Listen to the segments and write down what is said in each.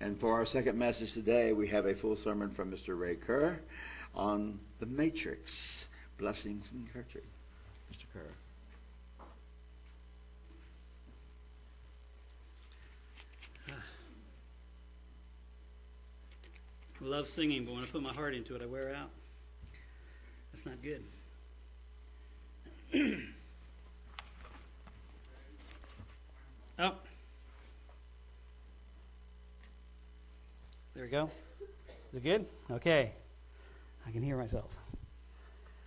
And for our second message today, we have a full sermon from Mr. Ray Kurr on the Matrix, blessings and culture. Mr. Kurr. I love singing, but when I put my heart into it, I wear out. That's not good. oh. There we go. Is it good? Okay. I can hear myself.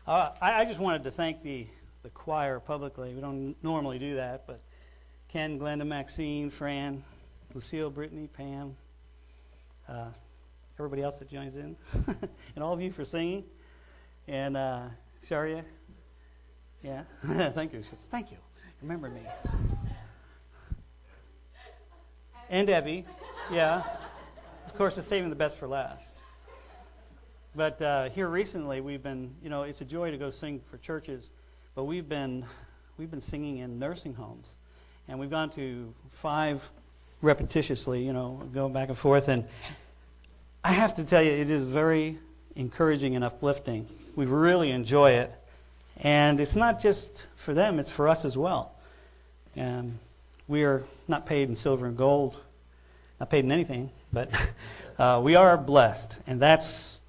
Uh, I, I, just wanted to thank the, the choir publicly. We don't normally do that, but Ken, Glenda, Maxine, Fran, Lucille, Brittany, Pam, uh, everybody else that joins in, and all of you for singing. And uh, Sharia, yeah, thank you. Thank you. Remember me. And Evie, yeah. Of course, it's saving the best for last. But uh, here recently, we've been, you know, it's a joy to go sing for churches, but we've been, we've been singing in nursing homes, and we've gone to five repetitiously, you know, going back and forth, and I have to tell you, it is very encouraging and uplifting. We really enjoy it. And it's not just for them, it's for us as well. And we are not paid in silver and gold, not paid in anything, but uh, we are blessed. And that's,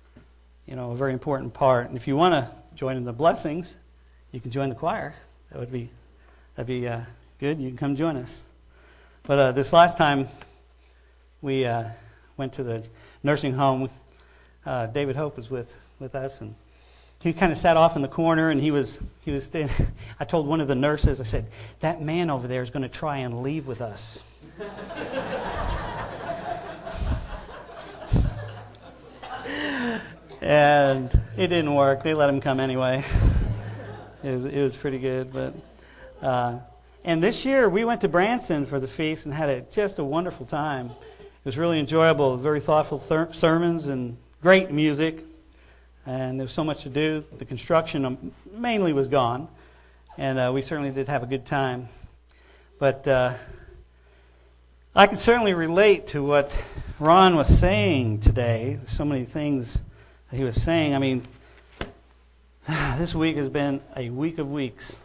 you know, a very important part. And if you want to join in the blessings, you can join the choir. That would be, that'd be uh, good. You can come join us. But uh, this last time, we uh, went to the nursing home. Uh, David Hope was with, with us, and he kind of sat off in the corner, and he was he was. Standing. I told one of the nurses, I said, "That man over there is going to try and leave with us." and it didn't work. They let him come anyway. it, was, it was pretty good, but. Uh, and this year we went to Branson for the feast and had a, just a wonderful time. It was really enjoyable, very thoughtful thir- sermons and great music. And there was so much to do. The construction um, mainly was gone. And uh, we certainly did have a good time. But uh, I can certainly relate to what Ron was saying today. So many things he was saying. I mean, this week has been a week of weeks.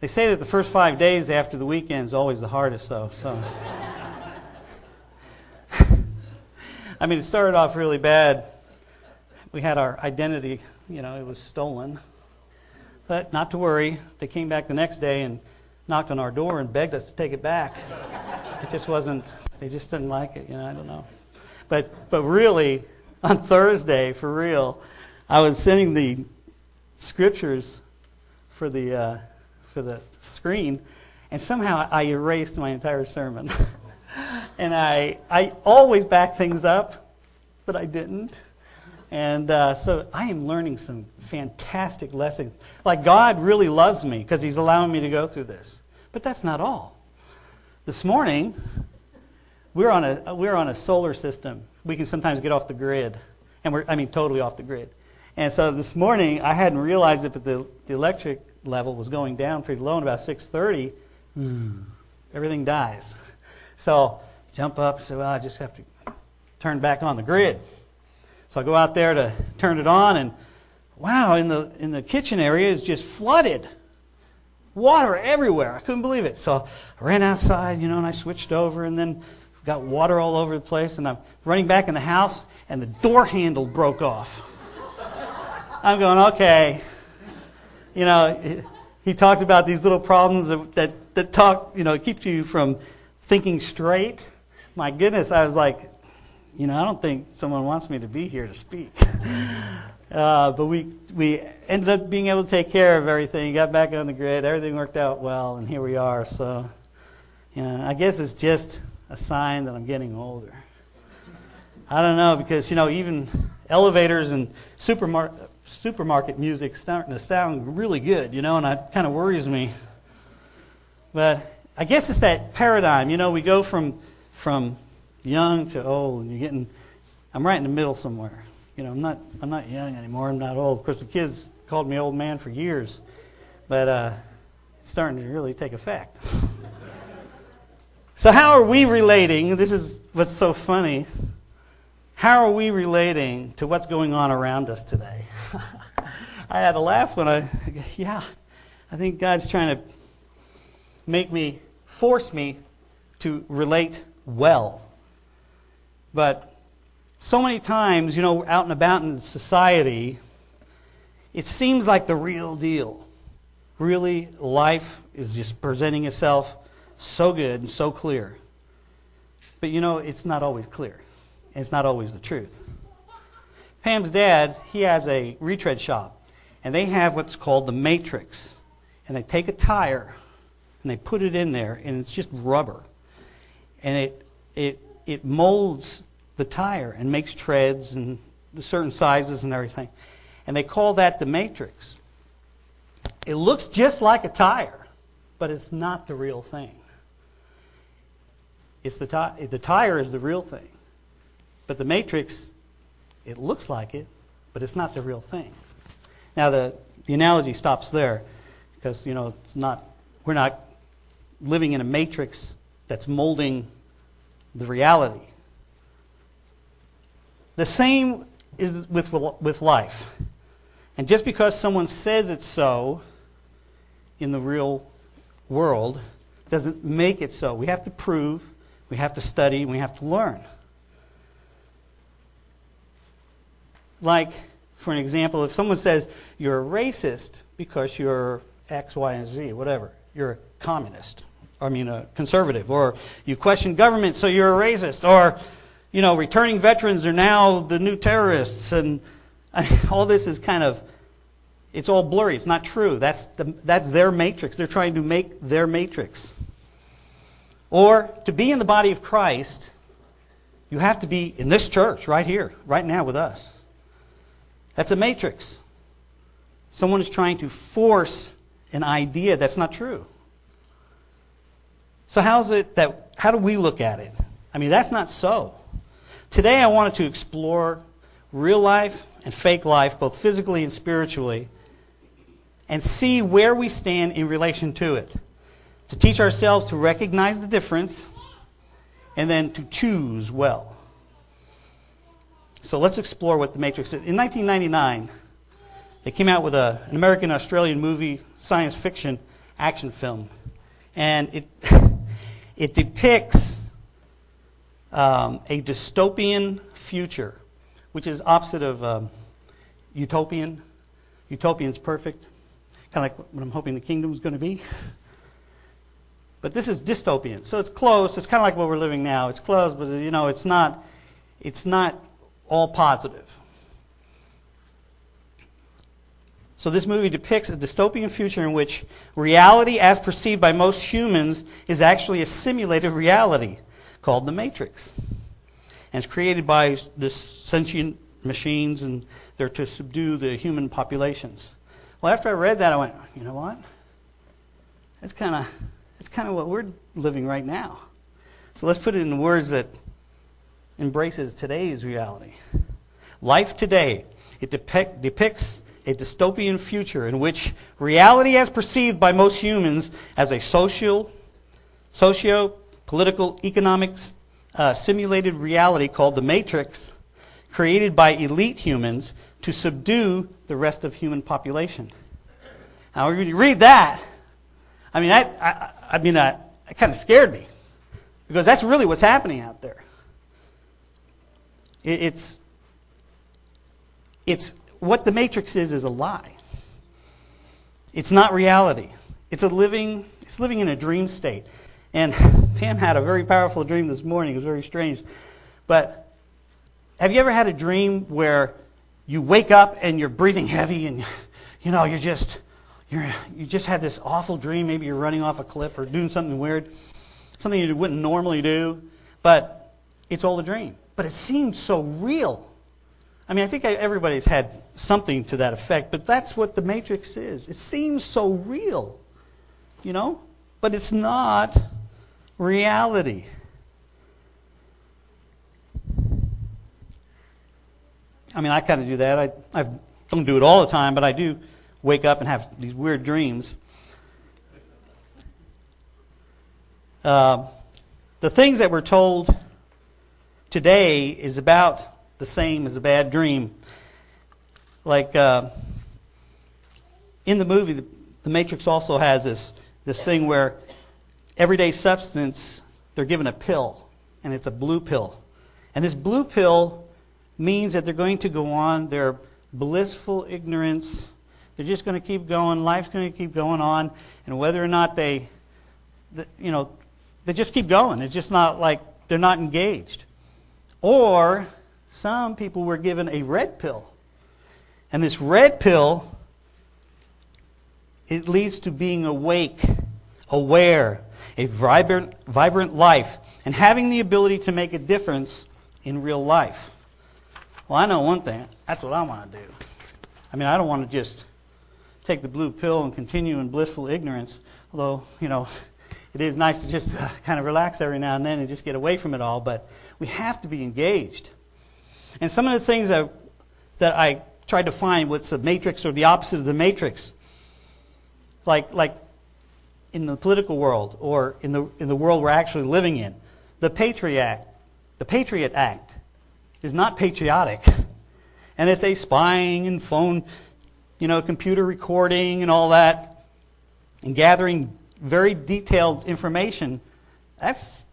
They say that the first five days after the weekend is always the hardest, though. So. I mean, it started off really bad. We had our identity, you know, it was stolen. But not to worry. They came back the next day and knocked on our door and begged us to take it back. it just wasn't, they just didn't like it, you know, I don't know. But, but really, on Thursday, for real, I was sending the scriptures for the, uh, for the screen, and somehow I erased my entire sermon. and I, I always back things up, but I didn't. And uh, so I am learning some fantastic lessons. Like God really loves me because He's allowing me to go through this. But that's not all. This morning, we're on a we're on a solar system. We can sometimes get off the grid, and we're I mean totally off the grid. And so this morning, I hadn't realized it, but the, the electric level was going down pretty low. And about 6:30, hmm, everything dies. So jump up, say, well, I just have to turn back on the grid. So I go out there to turn it on, and wow, in the, in the kitchen area is just flooded. Water everywhere. I couldn't believe it. So I ran outside, you know, and I switched over, and then got water all over the place, and I'm running back in the house, and the door handle broke off. I'm going, okay. You know, he talked about these little problems that, that, that talk, you know, keep you from thinking straight my goodness, I was like, you know, I don't think someone wants me to be here to speak. uh, but we, we ended up being able to take care of everything, got back on the grid, everything worked out well, and here we are. So, you know, I guess it's just a sign that I'm getting older. I don't know, because, you know, even elevators and supermarket, supermarket music starting to sound really good, you know, and it kind of worries me. But I guess it's that paradigm. You know, we go from from young to old, and you're getting. I'm right in the middle somewhere. You know, I'm not. I'm not young anymore. I'm not old. Of course, the kids called me old man for years, but uh, it's starting to really take effect. So, how are we relating? This is what's so funny. How are we relating to what's going on around us today? I had a laugh when I, yeah, I think God's trying to make me, force me to relate well. But so many times, you know, out and about in society, it seems like the real deal. Really, life is just presenting itself so good and so clear. But you know, it's not always clear. It's not always the truth. Pam's dad, he has a retread shop, and they have what's called the matrix. And they take a tire and they put it in there, and it's just rubber. And it, it, it molds the tire and makes treads and certain sizes and everything. And they call that the matrix. It looks just like a tire, but it's not the real thing. It's the, the tire is the real thing. But the matrix, it looks like it, but it's not the real thing. Now, the, the analogy stops there because, you know, it's not, we're not living in a matrix that's molding the reality. The same is with, with life. And just because someone says it's so in the real world doesn't make it so. We have to prove, we have to study, we have to learn. Like, for an example, if someone says you're a racist because you're X, Y, and Z, whatever, you're a communist, I mean a conservative, or you question government so you're a racist, or, you know, returning veterans are now the new terrorists, and all this is kind of, it's all blurry. It's not true. That's, the, that's their matrix. They're trying to make their matrix. Or to be in the body of Christ, you have to be in this church right here, right now with us. That's a matrix. Someone is trying to force an idea that's not true. So how's it that how do we look at it? I mean, that's not so. Today I wanted to explore real life and fake life, both physically and spiritually, and see where we stand in relation to it. To teach ourselves to recognize the difference and then to choose well. So let's explore what the Matrix is. In 1999, they came out with a, an American Australian movie, science fiction action film. And it, it depicts um, a dystopian future, which is opposite of um, utopian. Utopian's perfect, kind of like what I'm hoping the kingdom is going to be. But this is dystopian, so it's close. It's kind of like what we're living now. It's close, but you know, it's not. It's not all positive. So, this movie depicts a dystopian future in which reality, as perceived by most humans, is actually a simulated reality called the Matrix. And it's created by the sentient machines, and they're to subdue the human populations. Well, after I read that, I went, you know what? That's kind of that's kind of what we're living right now. So let's put it in words that embraces today's reality. Life today, it depict, depicts a dystopian future in which reality as perceived by most humans as a social, socio political, economic uh, simulated reality called the Matrix, created by elite humans to subdue the rest of human population. Now, when you read that, I mean, I, I, I mean, I, it kind of scared me because that's really what's happening out there. It, it's, it's what the Matrix is is a lie. It's not reality. It's a living. It's living in a dream state. And Pam had a very powerful dream this morning. It was very strange. But have you ever had a dream where you wake up and you're breathing heavy and you know you're just you're you just had this awful dream. Maybe you're running off a cliff or doing something weird, something you wouldn't normally do, but it's all a dream. But it seems so real. I mean, I think everybody's had something to that effect, but that's what the Matrix is. It seems so real, you know, but it's not reality. I mean, I kind of do that. I, I don't do it all the time, but I do wake up and have these weird dreams. Uh, the things that we're told today is about the same as a bad dream. Like uh, in the movie, the, the Matrix also has this, this thing where everyday substance, they're given a pill, and it's a blue pill. And this blue pill means that they're going to go on their blissful ignorance. They're just going to keep going. Life's going to keep going on. And whether or not they, you know, they just keep going. It's just not like they're not engaged. Or some people were given a red pill. And this red pill, it leads to being awake, aware, a vibrant, vibrant life, and having the ability to make a difference in real life. Well, I know one thing. That's what I want to do. I mean, I don't want to just take the blue pill and continue in blissful ignorance, although, you know, it is nice to just uh, kind of relax every now and then and just get away from it all, but we have to be engaged. And some of the things that, that I tried to find what's the matrix or the opposite of the matrix, like, like in the political world or in the, in the world we're actually living in, the Patriot Act, the Patriot Act is not patriotic. And it's a spying and phone, you know, computer recording and all that, and gathering very detailed information, that's,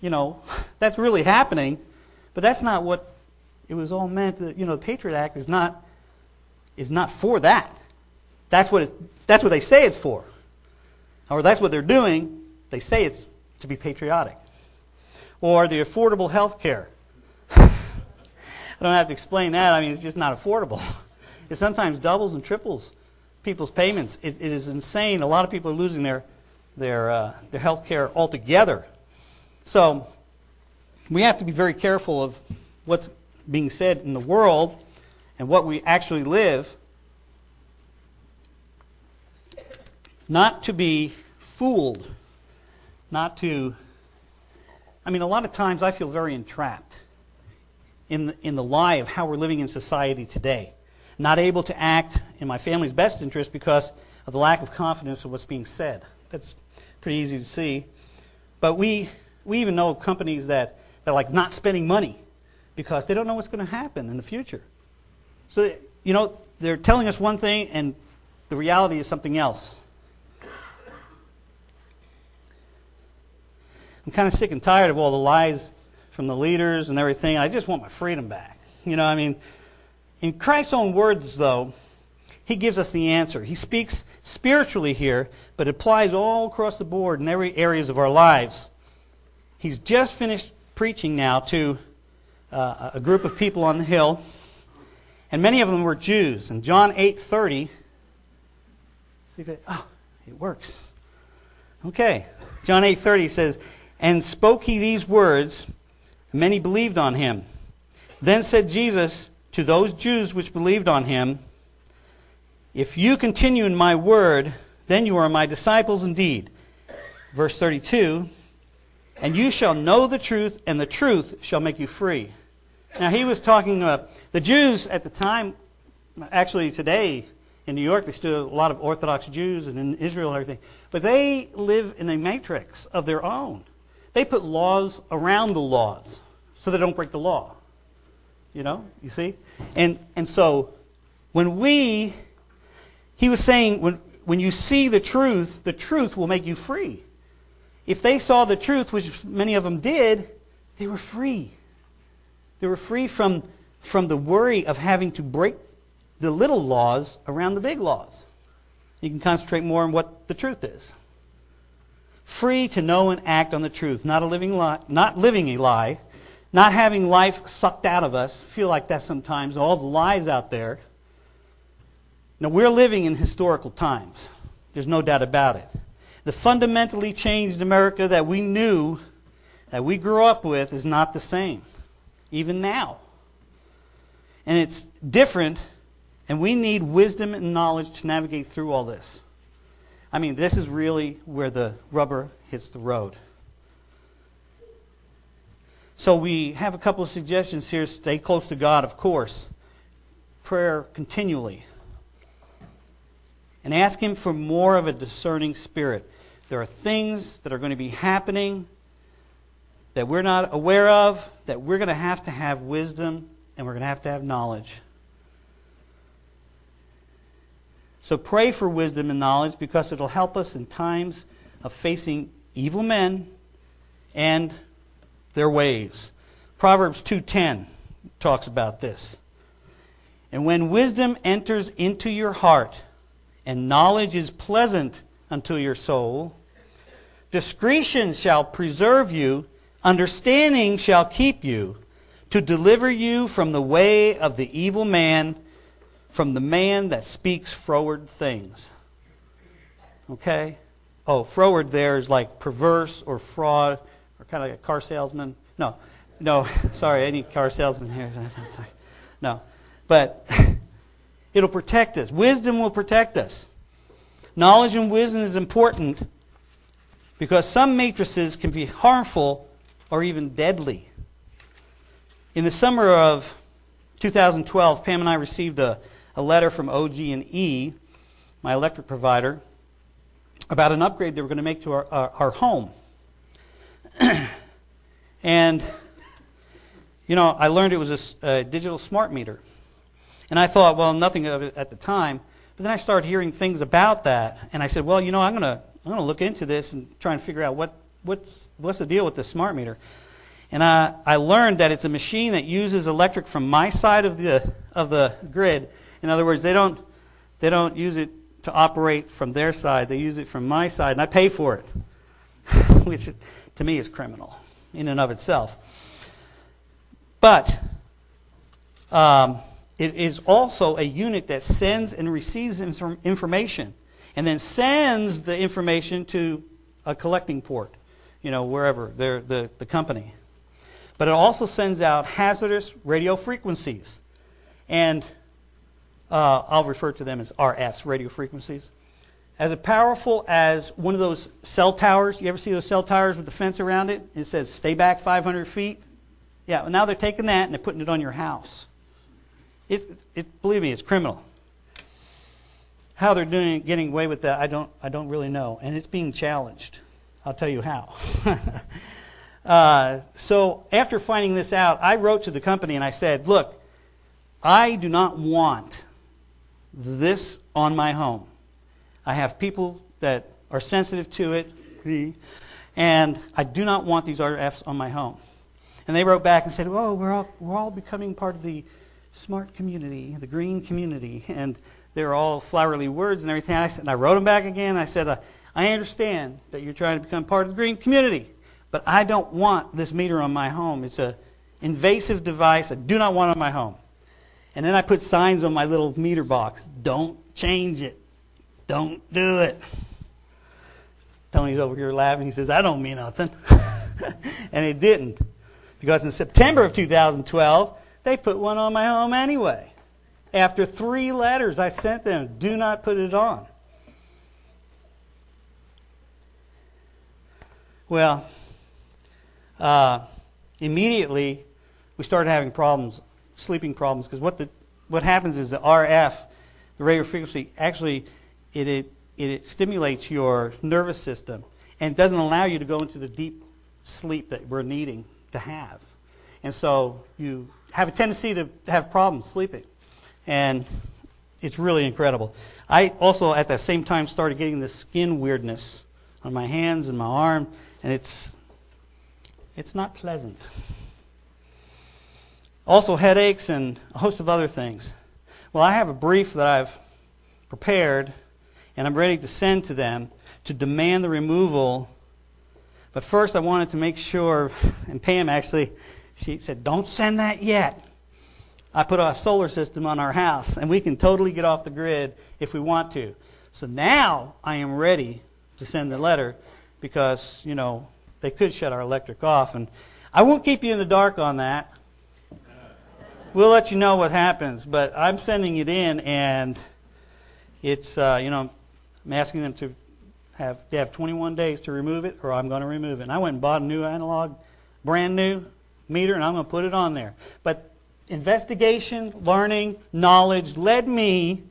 you know, that's really happening, but that's not what it was all meant. To, you know, the Patriot Act is not, is not for that. That's what, it, that's what they say it's for. Or that's what they're doing. They say it's to be patriotic. Or the affordable health care. I don't have to explain that. I mean, it's just not affordable. It sometimes doubles and triples people's payments. it, it is insane. A lot of people are losing their their, uh, their health care altogether. So we have to be very careful of what's being said in the world and what we actually live. Not to be fooled, not to. I mean, a lot of times I feel very entrapped in the, in the lie of how we're living in society today. Not able to act in my family's best interest because of the lack of confidence of what's being said. That's pretty easy to see. But we, we even know of companies that, that are like not spending money because they don't know what's going to happen in the future. So, you know, they're telling us one thing and the reality is something else. I'm kind of sick and tired of all the lies from the leaders and everything. I just want my freedom back. You know, I mean, in Christ's own words, though, he gives us the answer. He speaks spiritually here, but applies all across the board in every areas of our lives. He's just finished preaching now to uh, a group of people on the hill, and many of them were Jews. And John 8:30, see if it, oh, it works. Okay, John 8:30 says, "And spoke he these words, and many believed on him. Then said Jesus to those Jews which believed on him." If you continue in my word, then you are my disciples indeed. Verse 32 And you shall know the truth, and the truth shall make you free. Now, he was talking about the Jews at the time, actually today in New York, there's still a lot of Orthodox Jews and in Israel and everything, but they live in a matrix of their own. They put laws around the laws so they don't break the law. You know, you see? And, and so when we he was saying, when, when you see the truth, the truth will make you free. If they saw the truth, which many of them did, they were free. They were free from, from the worry of having to break the little laws around the big laws. You can concentrate more on what the truth is. Free to know and act on the truth, not a living lie, not living a lie, not having life sucked out of us. Feel like that sometimes. All the lies out there. Now, we're living in historical times. There's no doubt about it. The fundamentally changed America that we knew, that we grew up with, is not the same, even now. And it's different, and we need wisdom and knowledge to navigate through all this. I mean, this is really where the rubber hits the road. So we have a couple of suggestions here. Stay close to God, of course. Prayer continually and ask Him for more of a discerning spirit. There are things that are going to be happening that we're not aware of, that we're going to have to have wisdom and we're going to have to have knowledge. So pray for wisdom and knowledge because it'll help us in times of facing evil men and their ways. Proverbs 2:10 talks about this. And when wisdom enters into your heart and knowledge is pleasant unto your soul, discretion shall preserve you, understanding shall keep you, to deliver you from the way of the evil man, from the man that speaks froward things. Okay? Oh, froward there is like perverse or fraud or kind of like a car salesman. No, no, sorry, any car salesman here. Sorry. No. But it'll protect us. Wisdom will protect us. Knowledge and wisdom is important because some matrices can be harmful or even deadly. In the summer of 2012, Pam and I received a, a letter from OG&E, my electric provider, about an upgrade they were going to make to our, our, our home. and, you know, I learned it was a, a digital smart meter. And I thought, well, nothing of it at the time. But then I started hearing things about that, and I said, well, you know, I'm going to I'm to look into this and try and figure out what, what's, what's the deal with this smart meter. And I, I learned that it's a machine that uses electric from my side of the, of the grid. In other words, they don't, they don't use it to operate from their side, they use it from my side, and I pay for it, which to me is criminal in and of itself. But um, it is also a unit that sends and receives information and then sends the information to a collecting port, you know, wherever, the, the company. But it also sends out hazardous radio frequencies. And uh, I'll refer to them as RFs, radio frequencies. As powerful as one of those cell towers, you ever see those cell towers with the fence around it? It says, stay back 500 feet. Yeah, well, now they're taking that and they're putting it on your house. It, it, believe me, it's criminal. How they're doing, getting away with that, I don't, I don't really know. And it's being challenged. I'll tell you how. uh, so after finding this out, I wrote to the company and I said, look, I do not want this on my home. I have people that are sensitive to it, and I do not want these RFs on my home. And they wrote back and said, oh, we're all, we're all becoming part of the smart community, the green community. And they were all flowery words and everything. I, said, and I wrote them back again. I said, uh, I understand that you're trying to become part of the green community, but I don't want this meter on my home. It's an invasive device I do not want on my home. And then I put signs on my little meter box. Don't change it. Don't do it. Tony's over here laughing. He says, I don't mean nothing. and it didn't. Because in September of 2012, they put one on my home anyway. After three letters I sent them, do not put it on. Well, uh, immediately we started having problems, sleeping problems, because what, the, what happens is the RF, the radio frequency, actually it, it, it stimulates your nervous system and doesn't allow you to go into the deep sleep that we're needing to have. And so you have a tendency to have problems sleeping and it's really incredible. I also, at that same time, started getting this skin weirdness on my hands and my arm, and it's it's not pleasant. Also, headaches and a host of other things. Well, I have a brief that I've prepared, and I'm ready to send to them to demand the removal. But first, I wanted to make sure, and Pam actually, she said, "Don't send that yet." I put a solar system on our house, and we can totally get off the grid if we want to. So now I am ready to send the letter because, you know, they could shut our electric off. And I won't keep you in the dark on that. We'll let you know what happens, but I'm sending it in, and it's, uh, you know, I'm asking them to have, they have 21 days to remove it, or I'm going to remove it. And I went and bought a new analog, brand new meter, and I'm going to put it on there. But investigation, learning, knowledge led me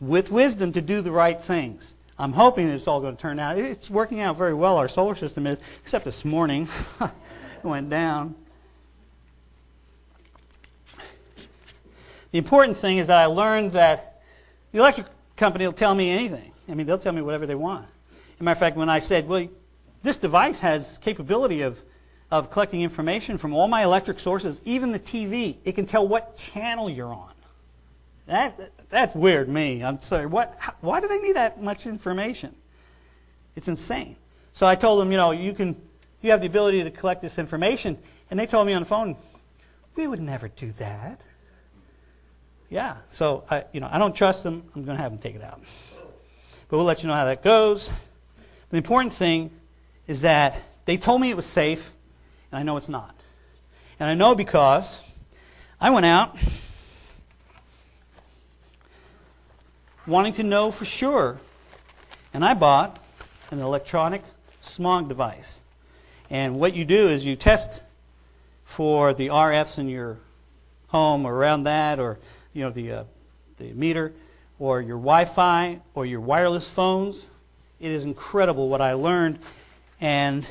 with wisdom to do the right things. I'm hoping it's all going to turn out. It's working out very well, our solar system is, except this morning. it went down. The important thing is that I learned that the electric company will tell me anything. I mean, they'll tell me whatever they want. As a matter of fact, when I said, well, this device has capability of, of collecting information from all my electric sources, even the TV, it can tell what channel you're on. That, that's weird me. I'm sorry. What, how, why do they need that much information? It's insane. So I told them, you know, you can you have the ability to collect this information. And they told me on the phone, we would never do that. Yeah. So I you know, I don't trust them. I'm gonna have them take it out. But we'll let you know how that goes. The important thing is that they told me it was safe, and I know it's not. And I know because I went out wanting to know for sure. And I bought an electronic smog device. And what you do is you test for the RFs in your home or around that, or you know the uh, the meter, or your Wi-Fi, or your wireless phones. It is incredible what I learned, and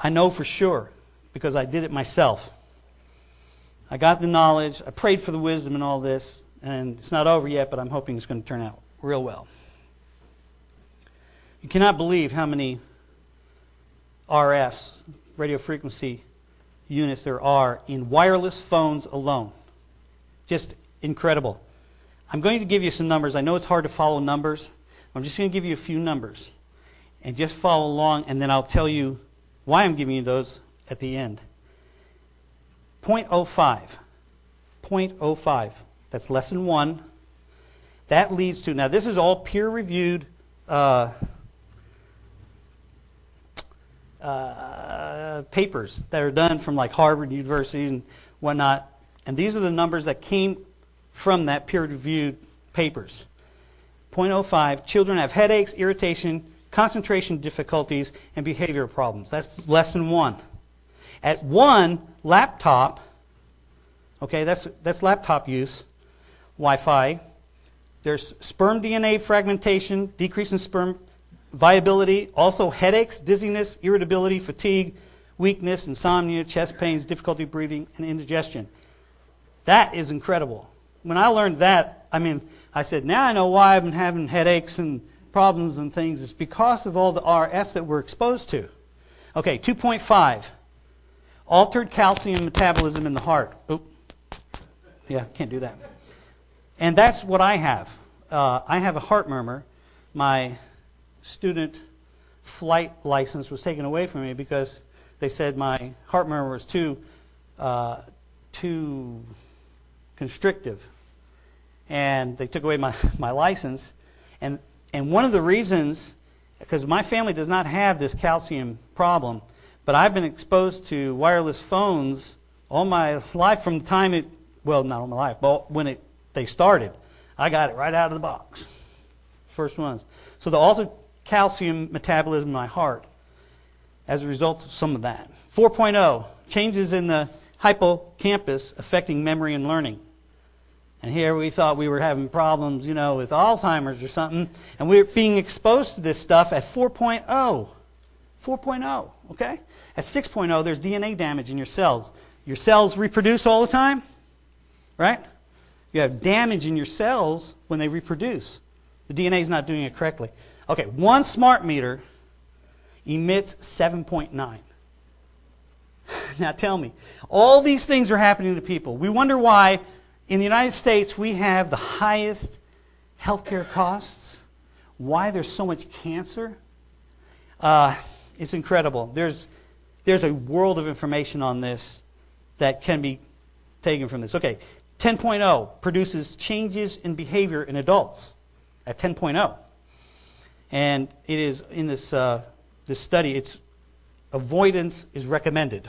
I know for sure because I did it myself. I got the knowledge. I prayed for the wisdom and all this. And it's not over yet, but I'm hoping it's going to turn out real well. You cannot believe how many RFs, radio frequency units, there are in wireless phones alone. Just incredible. I'm going to give you some numbers. I know it's hard to follow numbers. I'm just going to give you a few numbers. And just follow along, and then I'll tell you why I'm giving you those at the end. 0.05. 0.05. That's lesson one. That leads to, now this is all peer reviewed uh, uh, papers that are done from like Harvard University and whatnot. And these are the numbers that came from that peer reviewed papers. 0.05 children have headaches, irritation, concentration difficulties, and behavioral problems. That's lesson one. At one, laptop, okay, that's, that's laptop use, Wi Fi. There's sperm DNA fragmentation, decrease in sperm viability, also headaches, dizziness, irritability, fatigue, weakness, insomnia, chest pains, difficulty breathing, and indigestion. That is incredible. When I learned that, I mean, I said, now I know why I've been having headaches and problems and things. It's because of all the RF that we're exposed to. Okay, 2.5. Altered calcium metabolism in the heart. Oop. Yeah, can't do that. And that's what I have. Uh, I have a heart murmur. My student flight license was taken away from me because they said my heart murmur was too uh, too constrictive, and they took away my, my license. And and one of the reasons, because my family does not have this calcium problem, but I've been exposed to wireless phones all my life from the time it well not all my life, but when it they started. I got it right out of the box. First ones. So the calcium metabolism in my heart as a result of some of that. 4.0 changes in the hippocampus affecting memory and learning. And here we thought we were having problems, you know, with Alzheimer's or something, and we are being exposed to this stuff at 4.0. 4.0, okay? At 6.0, there's DNA damage in your cells. Your cells reproduce all the time, right? You have damage in your cells when they reproduce. The DNA is not doing it correctly. Okay, one smart meter emits 7.9. now tell me, all these things are happening to people. We wonder why in the United States we have the highest healthcare costs, why there's so much cancer. Uh, it's incredible. There's, there's a world of information on this that can be taken from this. Okay, 10.0 produces changes in behavior in adults at 10.0. And it is in this, uh, this study, it's avoidance is recommended.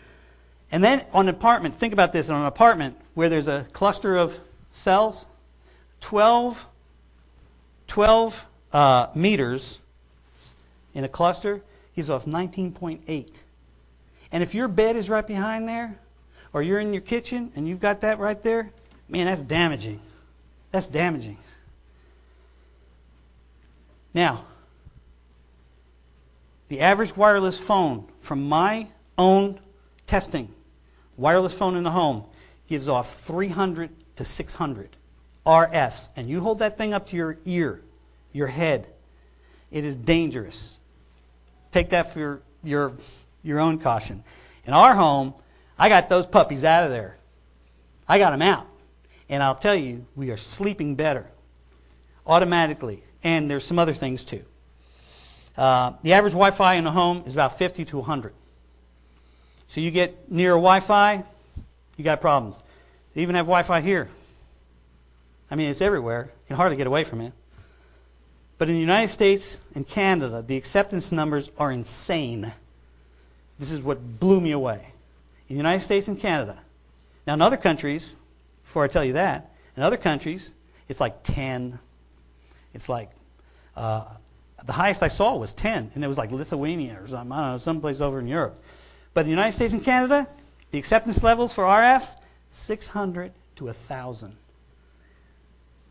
and then on an apartment, think about this on an apartment where there's a cluster of cells, 12, 12 uh, meters in a cluster gives off 19.8. And if your bed is right behind there, or you're in your kitchen and you've got that right there, man, that's damaging. That's damaging. Now, the average wireless phone from my own testing, wireless phone in the home, gives off 300 to 600 RFs. And you hold that thing up to your ear, your head, it is dangerous. Take that for your, your, your own caution. In our home, I got those puppies out of there. I got them out. And I'll tell you, we are sleeping better automatically. And there's some other things too. Uh, the average Wi Fi in a home is about 50 to 100. So you get near Wi Fi, you got problems. They even have Wi Fi here. I mean, it's everywhere. You can hardly get away from it. But in the United States and Canada, the acceptance numbers are insane. This is what blew me away. In the United States and Canada. Now, in other countries, before I tell you that, in other countries, it's like 10. It's like, uh, the highest I saw was 10, and it was like Lithuania or something, I don't know, someplace over in Europe. But in the United States and Canada, the acceptance levels for RFs, 600 to 1,000.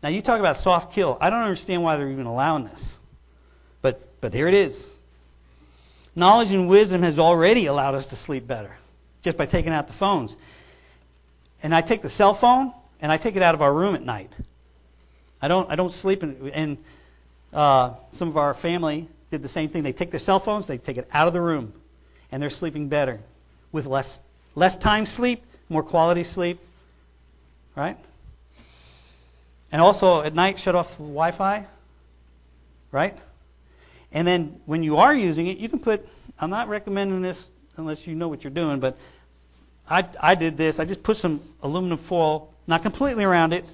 Now, you talk about soft kill. I don't understand why they're even allowing this. But, but here it is. Knowledge and wisdom has already allowed us to sleep better just by taking out the phones. And I take the cell phone and I take it out of our room at night. I don't, I don't sleep in, and uh, some of our family did the same thing. They take their cell phones, they take it out of the room, and they're sleeping better with less, less time sleep, more quality sleep, right? And also at night, shut off Wi Fi, right? And then when you are using it, you can put, I'm not recommending this unless you know what you're doing, but I, I did this. I just put some aluminum foil, not completely around it,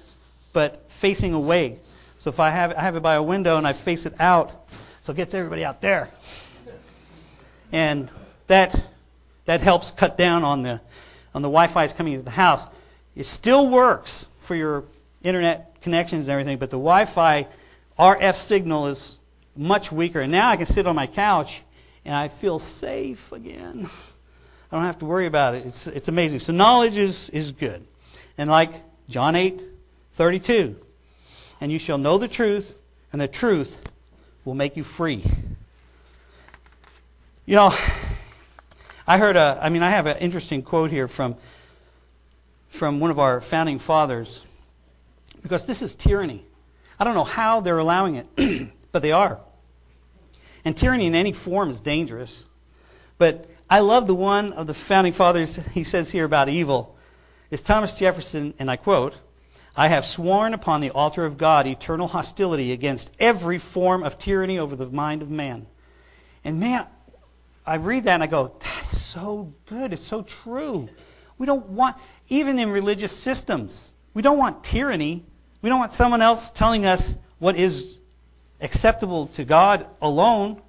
but facing away. So if I have, I have it by a window and I face it out, so it gets everybody out there. And that, that helps cut down on the, on the Wi-Fi's coming into the house. It still works for your internet connections and everything, but the Wi Fi RF signal is much weaker. And now I can sit on my couch and I feel safe again. I don't have to worry about it. It's, it's amazing. So knowledge is, is good. And like John 8 32, and you shall know the truth, and the truth will make you free. You know, I heard a, I mean, I have an interesting quote here from, from one of our founding fathers because this is tyranny. I don't know how they're allowing it, but they are. And tyranny in any form is dangerous. But I love the one of the founding fathers he says here about evil. Is Thomas Jefferson, and I quote, I have sworn upon the altar of God eternal hostility against every form of tyranny over the mind of man. And man, I read that and I go, that is so good. It's so true. We don't want, even in religious systems, we don't want tyranny. We don't want someone else telling us what is acceptable to God alone.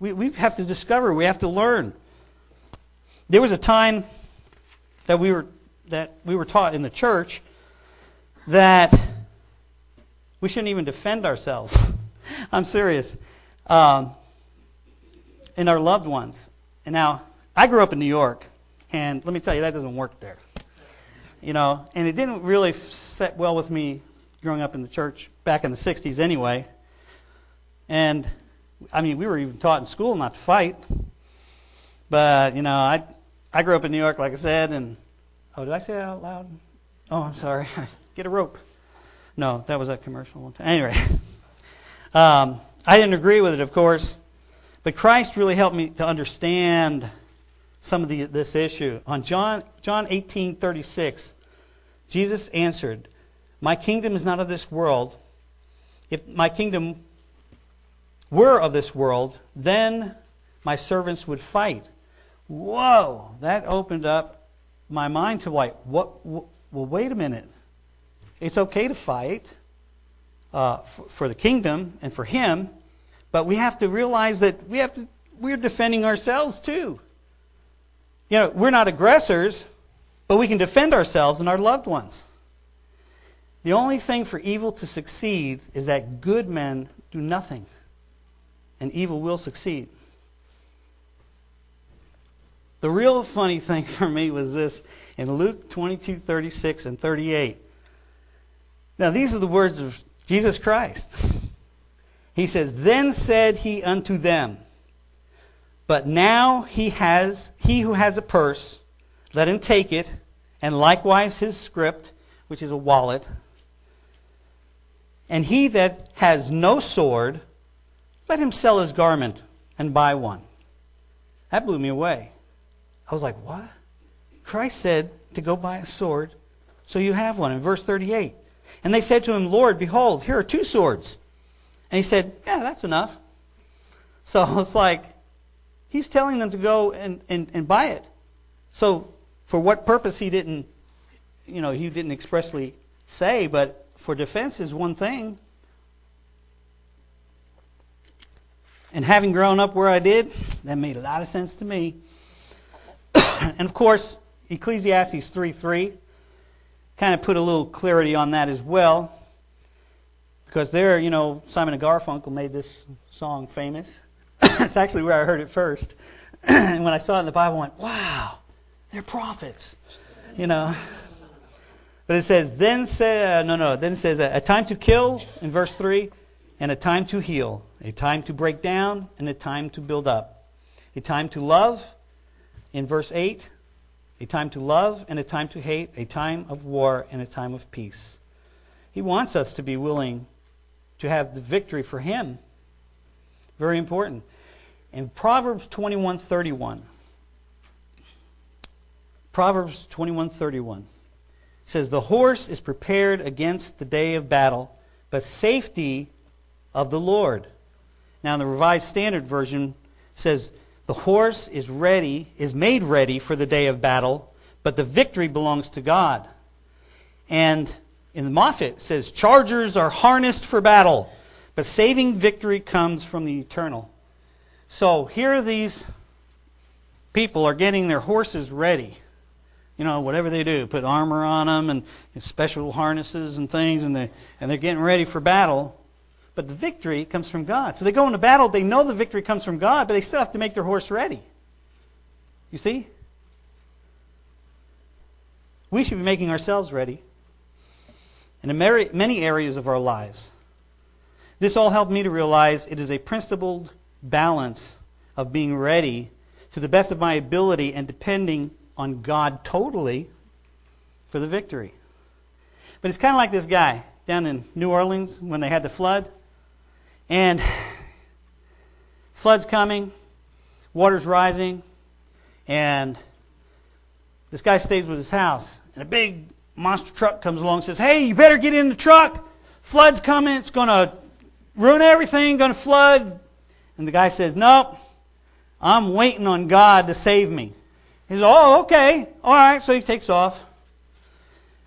We, we have to discover, we have to learn. There was a time that we were, that we were taught in the church that we shouldn't even defend ourselves. I'm serious. Um, and our loved ones. And now, I grew up in New York, and let me tell you, that doesn't work there. You know, and it didn't really set well with me growing up in the church back in the 60s anyway. And I mean, we were even taught in school not to fight. But, you know, I, I grew up in New York, like I said, and oh, did I say that out loud? Oh, I'm sorry. Get a rope. No, that was a commercial one time. Anyway, um, I didn't agree with it, of course, but Christ really helped me to understand some of the, this issue. On John, John 18 36, Jesus answered, my kingdom is not of this world. If my kingdom were of this world, then my servants would fight. Whoa, that opened up my mind to like, what? well, wait a minute. It's okay to fight uh, for, for the kingdom and for Him, but we have to realize that we have to. We're defending ourselves too. You know, we're not aggressors, but we can defend ourselves and our loved ones. The only thing for evil to succeed is that good men do nothing, and evil will succeed. The real funny thing for me was this in Luke 22 36 and 38. Now, these are the words of Jesus Christ. He says, Then said he unto them, But now he has he who has a purse, let him take it, and likewise his scrip, which is a wallet. And he that has no sword, let him sell his garment and buy one. That blew me away. I was like, What? Christ said to go buy a sword, so you have one in verse 38. And they said to him, Lord, behold, here are two swords. And he said, Yeah, that's enough. So it's like, he's telling them to go and, and, and buy it. So for what purpose he didn't, you know, he didn't expressly say, but for defense is one thing. And having grown up where I did, that made a lot of sense to me. and of course, Ecclesiastes 3 3 kind of put a little clarity on that as well. Because there, you know, Simon and Garfunkel made this song famous. It's actually where I heard it first. and when I saw it in the Bible, I went, wow, they're prophets. You know. But it says, then say, uh, no, no, then it says, a, a time to kill in verse 3, and a time to heal, a time to break down, and a time to build up, a time to love in verse 8, a time to love and a time to hate, a time of war and a time of peace. He wants us to be willing to have the victory for him. Very important. In Proverbs 21:31 Proverbs 21:31 says the horse is prepared against the day of battle, but safety of the Lord. Now the Revised Standard Version says the horse is ready, is made ready for the day of battle, but the victory belongs to God. And in the Moffatt says chargers are harnessed for battle, but saving victory comes from the eternal. So here these people are getting their horses ready. You know, whatever they do, put armor on them and special harnesses and things, and, they, and they're getting ready for battle. But the victory comes from God. So they go into battle, they know the victory comes from God, but they still have to make their horse ready. You see? We should be making ourselves ready in many areas of our lives. This all helped me to realize it is a principled balance of being ready to the best of my ability and depending on God totally for the victory. But it's kind of like this guy down in New Orleans when they had the flood. And flood's coming, water's rising, and this guy stays with his house. And a big monster truck comes along and says, Hey, you better get in the truck. Flood's coming. It's going to ruin everything, going to flood. And the guy says, Nope, I'm waiting on God to save me. He says, Oh, okay. All right. So he takes off.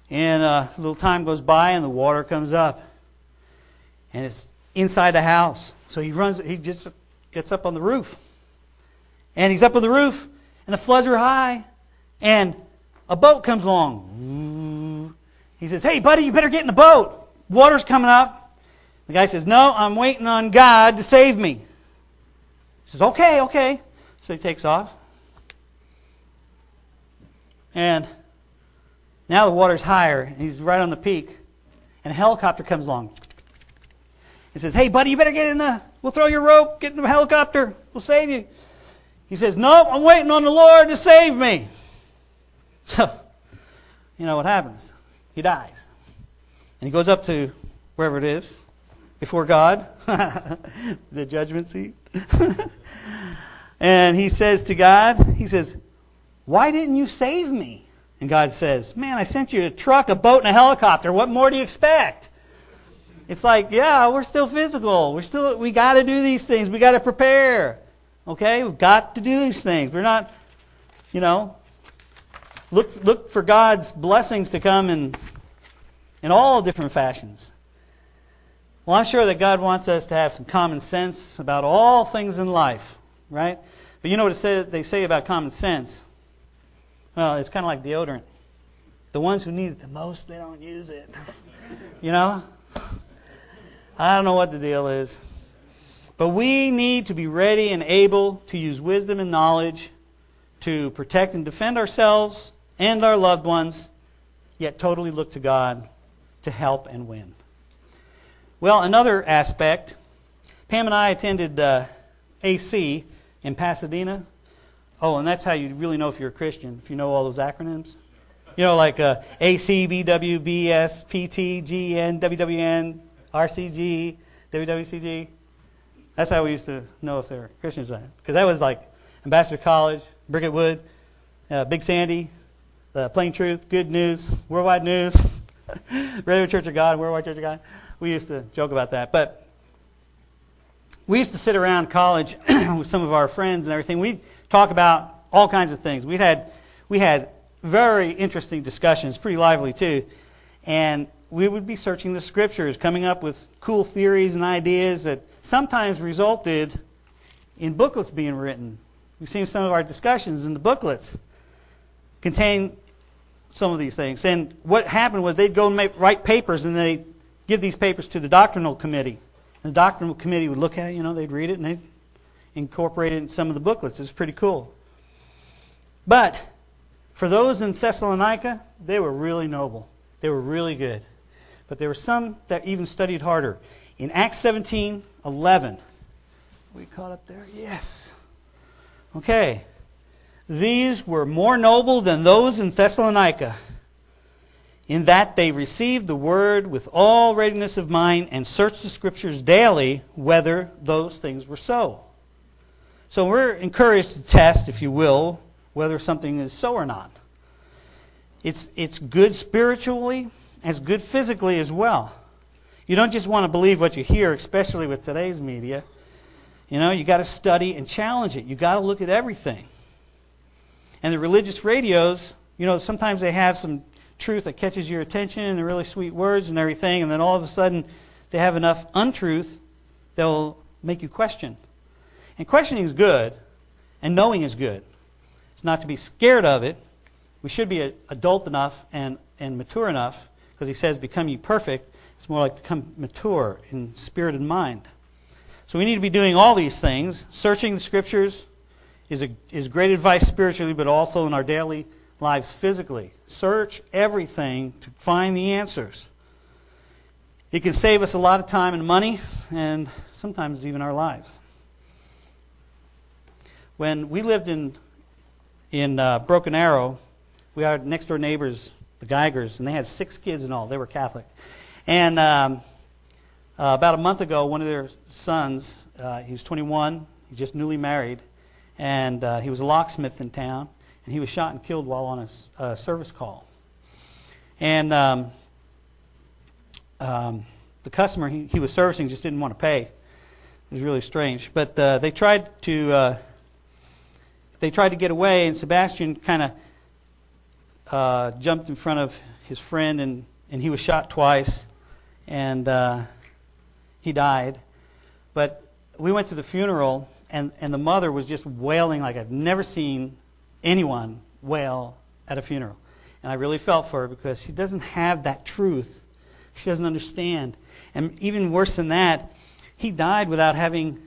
And uh, a little time goes by, and the water comes up. And it's inside the house. So he runs, he just gets up on the roof. And he's up on the roof, and the floods are high, and a boat comes along. He says, Hey, buddy, you better get in the boat. Water's coming up. The guy says, No, I'm waiting on God to save me. He says, Okay, okay. So he takes off. And now the water's higher. and He's right on the peak. And a helicopter comes along. He says, Hey, buddy, you better get in the, we'll throw your rope, get in the helicopter, we'll save you. He says, Nope, I'm waiting on the Lord to save me. So, you know what happens? He dies. And he goes up to wherever it is, before God, the judgment seat. and he says to God, He says, Why didn't you save me? And God says, Man, I sent you a truck, a boat, and a helicopter. What more do you expect? It's like, yeah, we're still physical. We're still we got to do these things. We got to prepare. Okay? We've got to do these things. We're not, you know, look look for God's blessings to come in in all different fashions. Well, I'm sure that God wants us to have some common sense about all things in life, right? But you know what say, they say about common sense? Well, it's kind of like deodorant. The ones who need it the most, they don't use it. You know? I don't know what the deal is. But we need to be ready and able to use wisdom and knowledge to protect and defend ourselves and our loved ones, yet totally look to God to help and win. Well, another aspect Pam and I attended uh, AC in Pasadena. Oh, and that's how you really know if you're a Christian, if you know all those acronyms. You know, like uh, AC, BW, BS, PT, GN, WWN, RCG, WWCG. That's how we used to know if they're Christians. Because that was like Ambassador College, Bricket Wood, uh, Big Sandy, the Plain Truth, Good News, Worldwide News, Radio Church of God, Worldwide Church of God. We used to joke about that. But we used to sit around college with some of our friends and everything. We'd talk about all kinds of things. We had, we had very interesting discussions, pretty lively too. And we would be searching the scriptures, coming up with cool theories and ideas that sometimes resulted in booklets being written. We've seen some of our discussions in the booklets contain some of these things. And what happened was they'd go and make, write papers and they'd give these papers to the doctrinal committee. And the doctrinal committee would look at it, you know, they'd read it and they'd incorporate it in some of the booklets. It's pretty cool. But for those in Thessalonica, they were really noble. They were really good. But there were some that even studied harder. In Acts 17 11, we caught up there? Yes. Okay. These were more noble than those in Thessalonica, in that they received the word with all readiness of mind and searched the scriptures daily whether those things were so. So we're encouraged to test, if you will, whether something is so or not. It's, it's good spiritually, it's good physically as well. You don't just want to believe what you hear, especially with today's media. You know, you got to study and challenge it. You got to look at everything. And the religious radios, you know, sometimes they have some truth that catches your attention and the really sweet words and everything, and then all of a sudden they have enough untruth that will make you question. And questioning is good, and knowing is good. It's not to be scared of it. We should be adult enough and, and mature enough, because he says, Become ye perfect. It's more like become mature in spirit and mind. So we need to be doing all these things, searching the scriptures, is, a, is great advice spiritually, but also in our daily lives physically. Search everything to find the answers. It can save us a lot of time and money, and sometimes even our lives. When we lived in, in uh, Broken Arrow, we had next door neighbors, the Geigers, and they had six kids and all. They were Catholic. And um, uh, about a month ago, one of their sons, uh, he was 21, he just newly married, and uh, he was a locksmith in town, and he was shot and killed while on a service call. And um, um, the customer he, he, was servicing just didn't want to pay. It was really strange. But uh, they tried to uh, they tried to get away, and Sebastian kind of uh, jumped in front of his friend, and, and he was shot twice, and uh, he died. But we went to the funeral and, and the mother was just wailing like I've never seen anyone wail at a funeral. And I really felt for her because she doesn't have that truth. She doesn't understand. And even worse than that, he died without having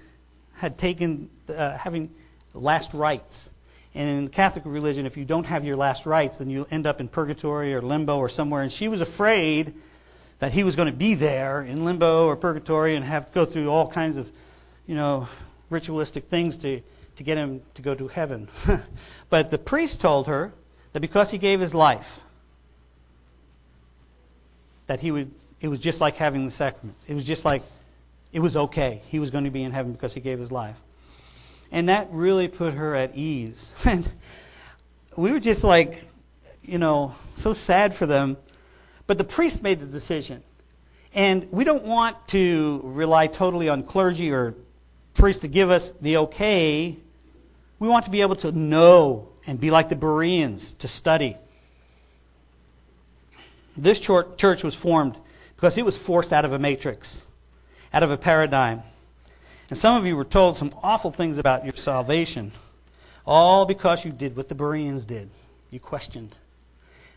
had taken uh, having last rites. And in the Catholic religion, if you don't have your last rites, then you end up in purgatory or limbo or somewhere. And she was afraid that he was going to be there in limbo or purgatory and have to go through all kinds of, you know, ritualistic things to, to get him to go to heaven. but the priest told her that because he gave his life, that he would, it was just like having the sacrament. It was just like, it was okay. He was going to be in heaven because he gave his life. And that really put her at ease. And we were just like, you know, so sad for them. But the priest made the decision. And we don't want to rely totally on clergy or priests to give us the okay, we want to be able to know and be like the Bereans to study. This church was formed because it was forced out of a matrix, out of a paradigm. And some of you were told some awful things about your salvation, all because you did what the Bereans did. You questioned.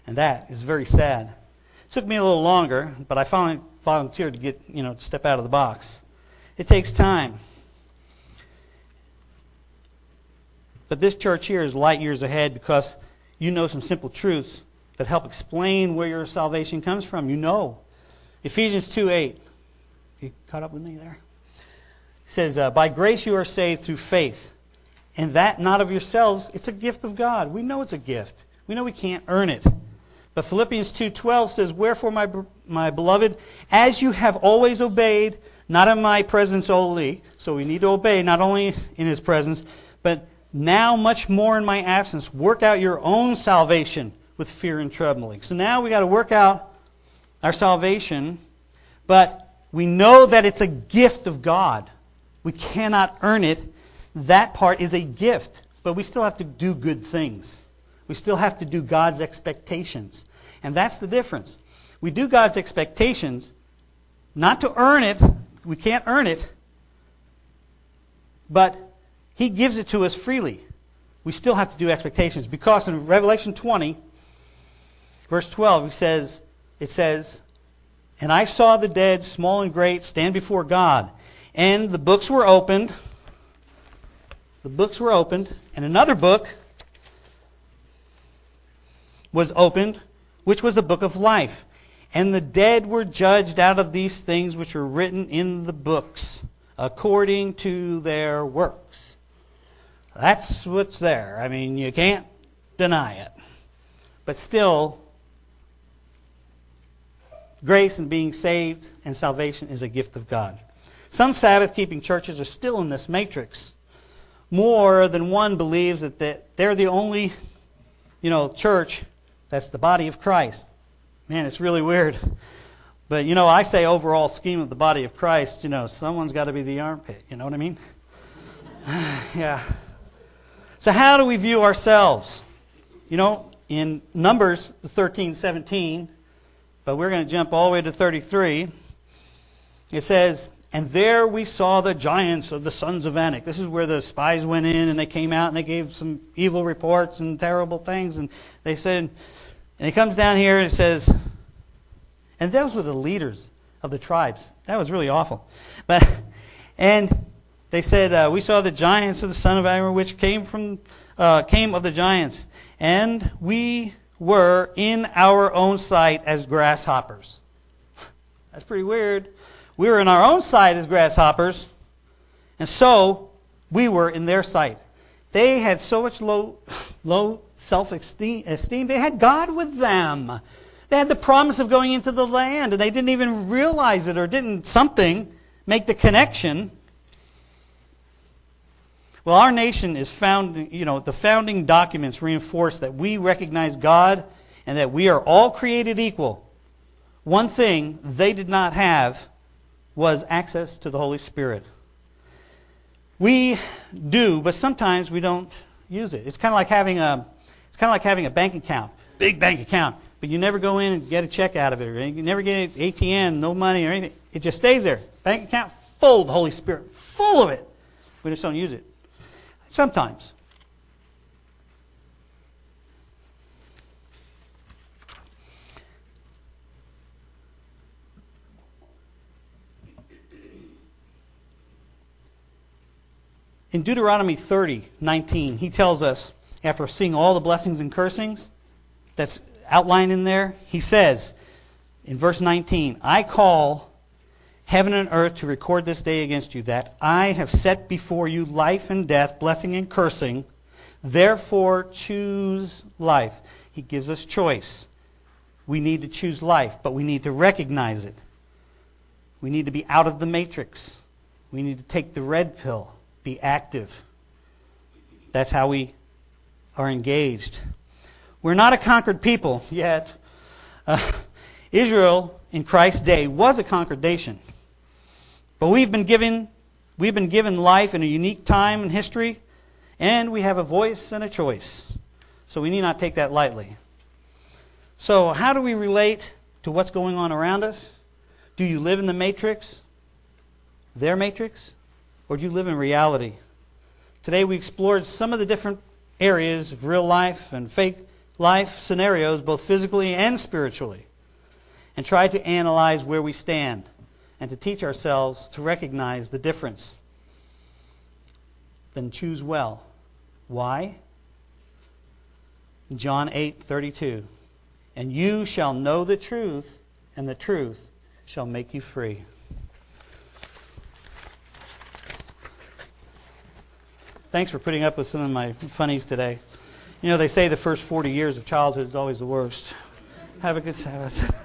And that is very sad. It took me a little longer, but I finally volunteered to get, you know, to step out of the box. It takes time. But this church here is light years ahead because you know some simple truths that help explain where your salvation comes from. You know. Ephesians 2 8. You caught up with me there? Says, uh, By grace you are saved through faith, and that not of yourselves. It's a gift of God. We know it's a gift. We know we can't earn it. But Philippians 2:12 says, "Wherefore, my, my beloved, as you have always obeyed, not in my presence only, so we need to obey not only in his presence, but now much more in my absence, work out your own salvation with fear and trembling." So now we got to work out our salvation, but we know that it's a gift of God. We cannot earn it. That part is a gift, but we still have to do good things. We still have to do God's expectations. And that's the difference. We do God's expectations not to earn it, we can't earn it, but He gives it to us freely. We still have to do expectations because in Revelation 20, verse 12, he says, it says, And I saw the dead, small and great, stand before God. And the books were opened. The books were opened. And another book was opened, which was the book of life. And the dead were judged out of these things which were written in the books, according to their works. That's what's there. I mean, you can't deny it. But still, grace and being saved and salvation is a gift of God. Some Sabbath keeping churches are still in this matrix. More than one believes that they're the only, you know, church that's the body of Christ. Man, it's really weird. But, you know, I say overall scheme of the body of Christ, you know, someone's got to be the armpit. You know what I mean? yeah. So, how do we view ourselves? You know, in Numbers 13, 17, but we're going to jump all the way to 33, it says, And there we saw the giants of the sons of Anak. This is where the spies went in and they came out and they gave some evil reports and terrible things. And they said, and he comes down here and says, and those were the leaders of the tribes. That was really awful. But and they said, uh, we saw the giants of the son of Amor, which came from uh, came of the giants, and we were in our own sight as grasshoppers. That's pretty weird. We were in our own sight as grasshoppers, and so we were in their sight. They had so much low, low self esteem. They had God with them. They had the promise of going into the land, and they didn't even realize it or didn't something make the connection. Well, our nation is found, you know, the founding documents reinforce that we recognize God and that we are all created equal. One thing they did not have was access to the Holy Spirit. We do, but sometimes we don't use it. It's kind of like having a it's kind of like having a bank account, big bank account, but you never go in and get a check out of it, or you never get an ATM, no money or anything. It just stays there. Bank account full of the Holy Spirit, full of it. We just don't use it. Sometimes. In Deuteronomy 30, 19, he tells us after seeing all the blessings and cursings that's outlined in there, he says in verse 19, I call heaven and earth to record this day against you that I have set before you life and death, blessing and cursing. Therefore, choose life. He gives us choice. We need to choose life, but we need to recognize it. We need to be out of the matrix. We need to take the red pill, be active. That's how we are engaged. We're not a conquered people yet. Uh, Israel in Christ's day was a conquered nation. But we've been given we've been given life in a unique time in history, and we have a voice and a choice. So we need not take that lightly. So how do we relate to what's going on around us? Do you live in the matrix? Their matrix? Or do you live in reality? Today we explored some of the different areas of real life and fake life scenarios, both physically and spiritually, and tried to analyze where we stand and to teach ourselves to recognize the difference. Then choose well. Why? John 8:32. And you shall know the truth, and the truth shall make you free. Thanks for putting up with some of my funnies today. You know, they say the first 40 years of childhood is always the worst. Have a good Sabbath.